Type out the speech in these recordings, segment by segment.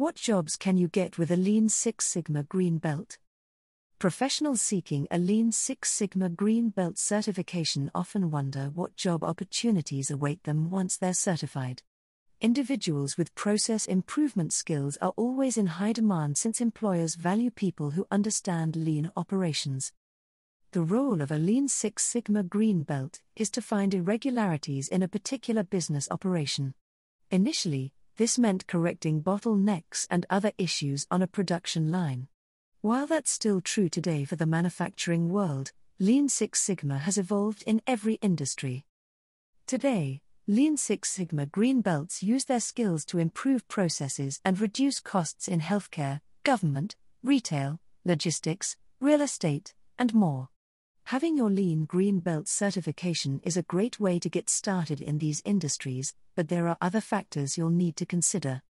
What jobs can you get with a Lean Six Sigma Green Belt? Professionals seeking a Lean Six Sigma Green Belt certification often wonder what job opportunities await them once they're certified. Individuals with process improvement skills are always in high demand since employers value people who understand lean operations. The role of a Lean Six Sigma Green Belt is to find irregularities in a particular business operation. Initially, this meant correcting bottlenecks and other issues on a production line. While that's still true today for the manufacturing world, Lean Six Sigma has evolved in every industry. Today, Lean Six Sigma green belts use their skills to improve processes and reduce costs in healthcare, government, retail, logistics, real estate, and more. Having your Lean Green Belt certification is a great way to get started in these industries, but there are other factors you'll need to consider.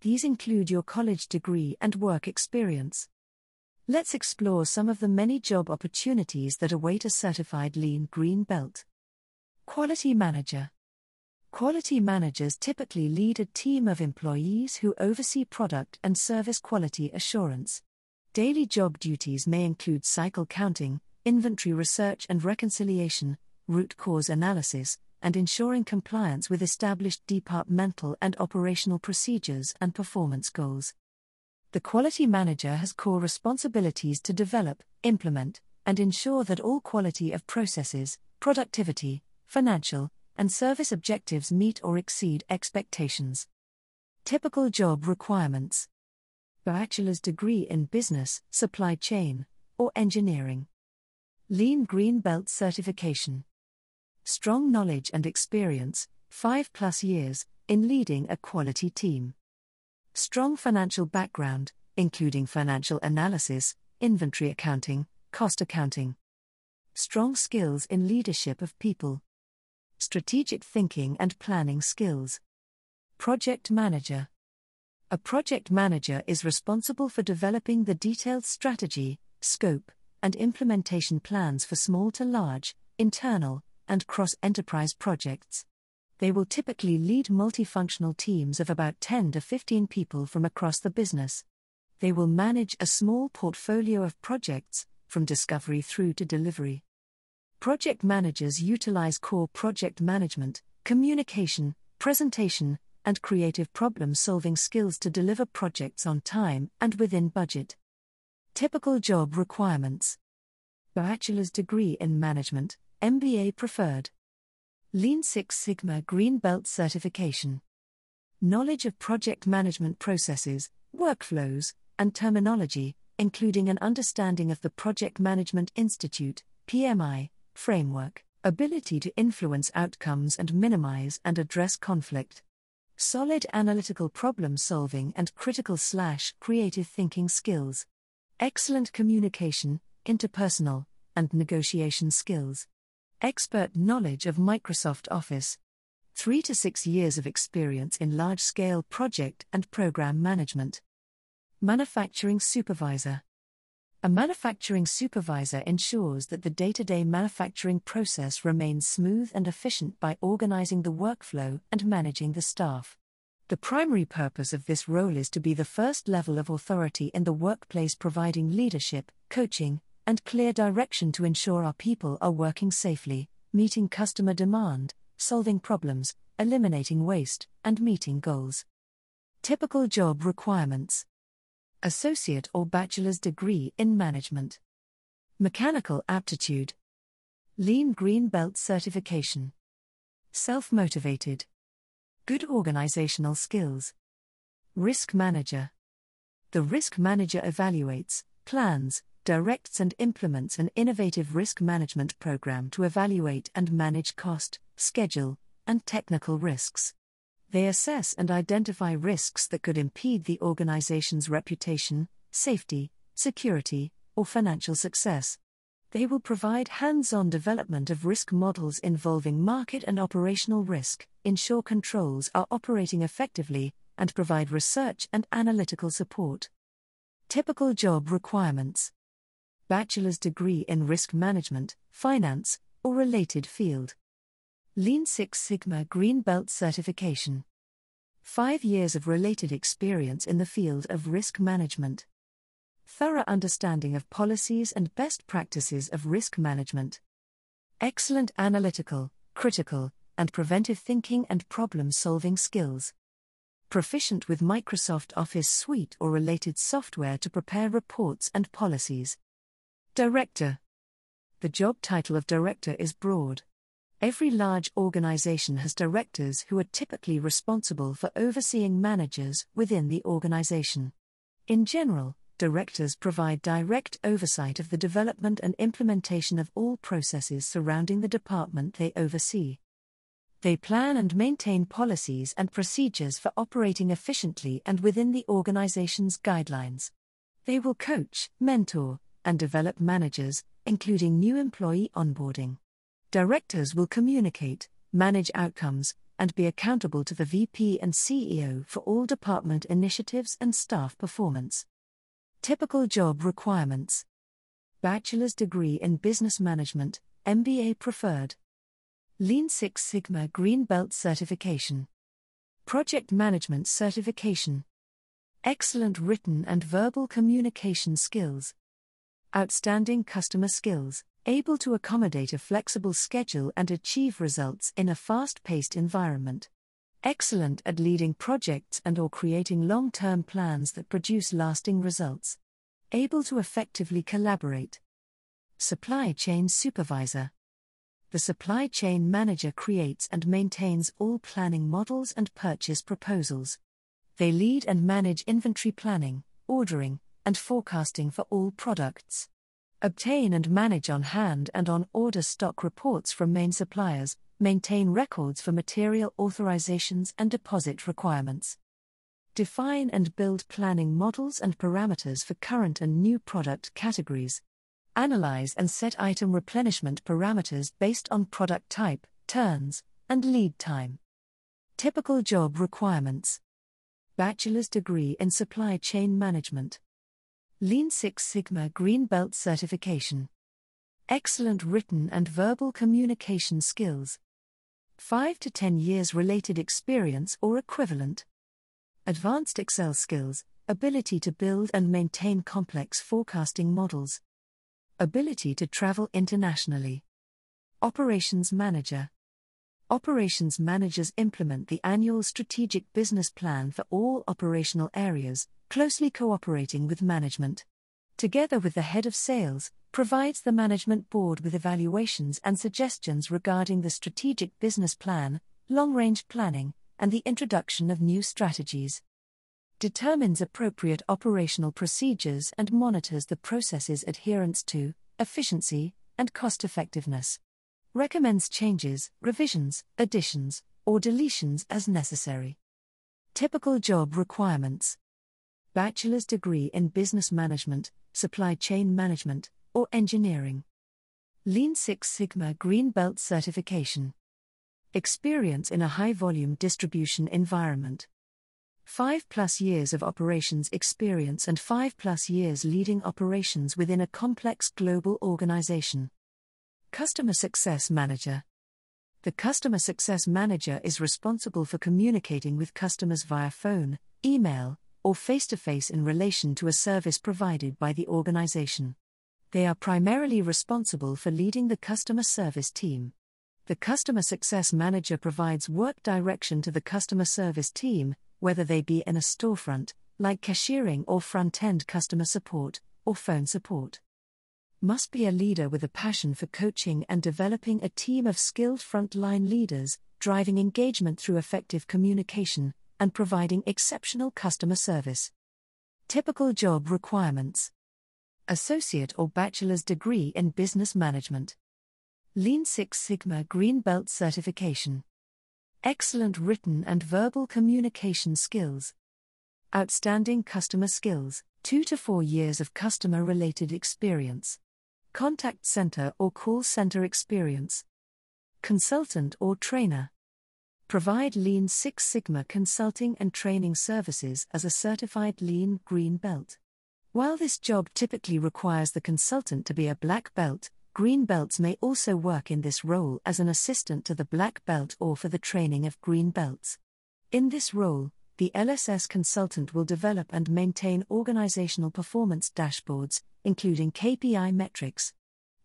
These include your college degree and work experience. Let's explore some of the many job opportunities that await a certified Lean Green Belt. Quality Manager Quality managers typically lead a team of employees who oversee product and service quality assurance. Daily job duties may include cycle counting, inventory research and reconciliation, root cause analysis, and ensuring compliance with established departmental and operational procedures and performance goals. The quality manager has core responsibilities to develop, implement, and ensure that all quality of processes, productivity, financial, and service objectives meet or exceed expectations. Typical job requirements Bachelor's degree in business, supply chain, or engineering. Lean Green Belt certification. Strong knowledge and experience, 5 plus years, in leading a quality team. Strong financial background, including financial analysis, inventory accounting, cost accounting. Strong skills in leadership of people. Strategic thinking and planning skills. Project manager. A project manager is responsible for developing the detailed strategy, scope, and implementation plans for small to large, internal, and cross enterprise projects. They will typically lead multifunctional teams of about 10 to 15 people from across the business. They will manage a small portfolio of projects, from discovery through to delivery. Project managers utilize core project management, communication, presentation, and creative problem solving skills to deliver projects on time and within budget. Typical job requirements Bachelor's degree in management, MBA preferred. Lean Six Sigma Green Belt certification. Knowledge of project management processes, workflows, and terminology, including an understanding of the Project Management Institute PMI, framework, ability to influence outcomes and minimize and address conflict. Solid analytical problem solving and critical slash creative thinking skills excellent communication, interpersonal, and negotiation skills, expert knowledge of Microsoft Office, three to six years of experience in large scale project and program management. Manufacturing Supervisor A manufacturing supervisor ensures that the day to day manufacturing process remains smooth and efficient by organizing the workflow and managing the staff. The primary purpose of this role is to be the first level of authority in the workplace, providing leadership, coaching, and clear direction to ensure our people are working safely, meeting customer demand, solving problems, eliminating waste, and meeting goals. Typical job requirements Associate or bachelor's degree in management, Mechanical aptitude, Lean Green Belt certification, Self motivated. Good organizational skills. Risk manager. The risk manager evaluates, plans, directs, and implements an innovative risk management program to evaluate and manage cost, schedule, and technical risks. They assess and identify risks that could impede the organization's reputation, safety, security, or financial success. They will provide hands on development of risk models involving market and operational risk, ensure controls are operating effectively, and provide research and analytical support. Typical job requirements Bachelor's degree in risk management, finance, or related field. Lean Six Sigma Green Belt certification. 5 years of related experience in the field of risk management. Thorough understanding of policies and best practices of risk management. Excellent analytical, critical, and preventive thinking and problem solving skills. Proficient with Microsoft Office Suite or related software to prepare reports and policies. Director. The job title of director is broad. Every large organization has directors who are typically responsible for overseeing managers within the organization. In general, directors provide direct oversight of the development and implementation of all processes surrounding the department they oversee. They plan and maintain policies and procedures for operating efficiently and within the organization's guidelines. They will coach, mentor, and develop managers, including new employee onboarding. Directors will communicate, manage outcomes, and be accountable to the VP and CEO for all department initiatives and staff performance. Typical job requirements Bachelor's degree in Business Management, MBA preferred. Lean Six Sigma Green Belt certification. Project Management certification. Excellent written and verbal communication skills. Outstanding customer skills able to accommodate a flexible schedule and achieve results in a fast-paced environment. Excellent at leading projects and or creating long-term plans that produce lasting results. Able to effectively collaborate. Supply chain supervisor. The supply chain manager creates and maintains all planning models and purchase proposals. They lead and manage inventory planning, ordering, and forecasting for all products obtain and manage on hand and on order stock reports from main suppliers, maintain records for material authorizations and deposit requirements. Define and build planning models and parameters for current and new product categories. Analyze and set item replenishment parameters based on product type, turns, and lead time. Typical job requirements Bachelor's degree in supply chain management. Lean Six Sigma Green Belt certification. Excellent written and verbal communication skills. 5 to 10 years related experience or equivalent. Advanced Excel skills, ability to build and maintain complex forecasting models. Ability to travel internationally. Operations Manager. Operations managers implement the annual strategic business plan for all operational areas, closely cooperating with management. Together with the head of sales, provides the management board with evaluations and suggestions regarding the strategic business plan, long range planning, and the introduction of new strategies. Determines appropriate operational procedures and monitors the process's adherence to efficiency and cost effectiveness. Recommends changes, revisions, additions, or deletions as necessary. Typical job requirements bachelor's degree in business management, supply chain management, or engineering. Lean Six Sigma Green Belt certification. Experience in a high volume distribution environment. 5 plus years of operations experience and 5 plus years leading operations within a complex global organization. Customer Success Manager. The Customer Success Manager is responsible for communicating with customers via phone, email, or face to face in relation to a service provided by the organization. They are primarily responsible for leading the customer service team. The customer success manager provides work direction to the customer service team, whether they be in a storefront, like cashiering or front end customer support, or phone support. Must be a leader with a passion for coaching and developing a team of skilled frontline leaders, driving engagement through effective communication, and providing exceptional customer service. Typical job requirements Associate or bachelor's degree in business management. Lean Six Sigma Green Belt certification. Excellent written and verbal communication skills. Outstanding customer skills, 2 to 4 years of customer related experience. Contact center or call center experience. Consultant or trainer provide Lean Six Sigma consulting and training services as a certified Lean Green Belt. While this job typically requires the consultant to be a black belt, green belts may also work in this role as an assistant to the black belt or for the training of green belts. In this role, the LSS consultant will develop and maintain organizational performance dashboards, including KPI metrics.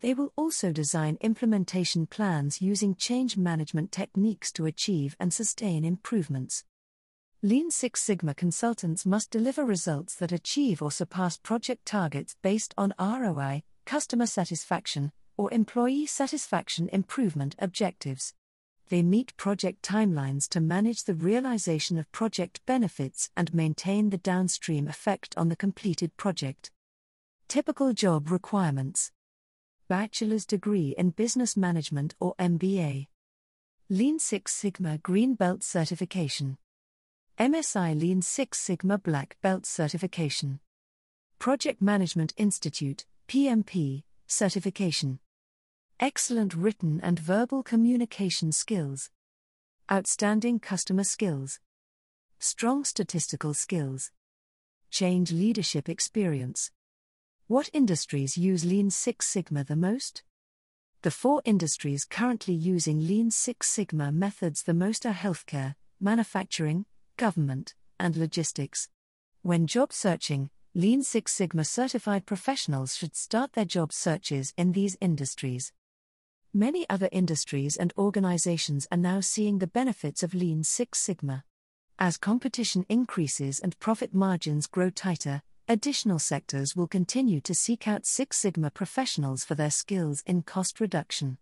They will also design implementation plans using change management techniques to achieve and sustain improvements. Lean Six Sigma consultants must deliver results that achieve or surpass project targets based on ROI, customer satisfaction, or employee satisfaction improvement objectives they meet project timelines to manage the realization of project benefits and maintain the downstream effect on the completed project. Typical job requirements Bachelor's degree in Business Management or MBA. Lean Six Sigma Green Belt Certification. MSI Lean Six Sigma Black Belt Certification. Project Management Institute, PMP, Certification. Excellent written and verbal communication skills. Outstanding customer skills. Strong statistical skills. Change leadership experience. What industries use Lean Six Sigma the most? The four industries currently using Lean Six Sigma methods the most are healthcare, manufacturing, government, and logistics. When job searching, Lean Six Sigma certified professionals should start their job searches in these industries. Many other industries and organizations are now seeing the benefits of Lean Six Sigma. As competition increases and profit margins grow tighter, additional sectors will continue to seek out Six Sigma professionals for their skills in cost reduction.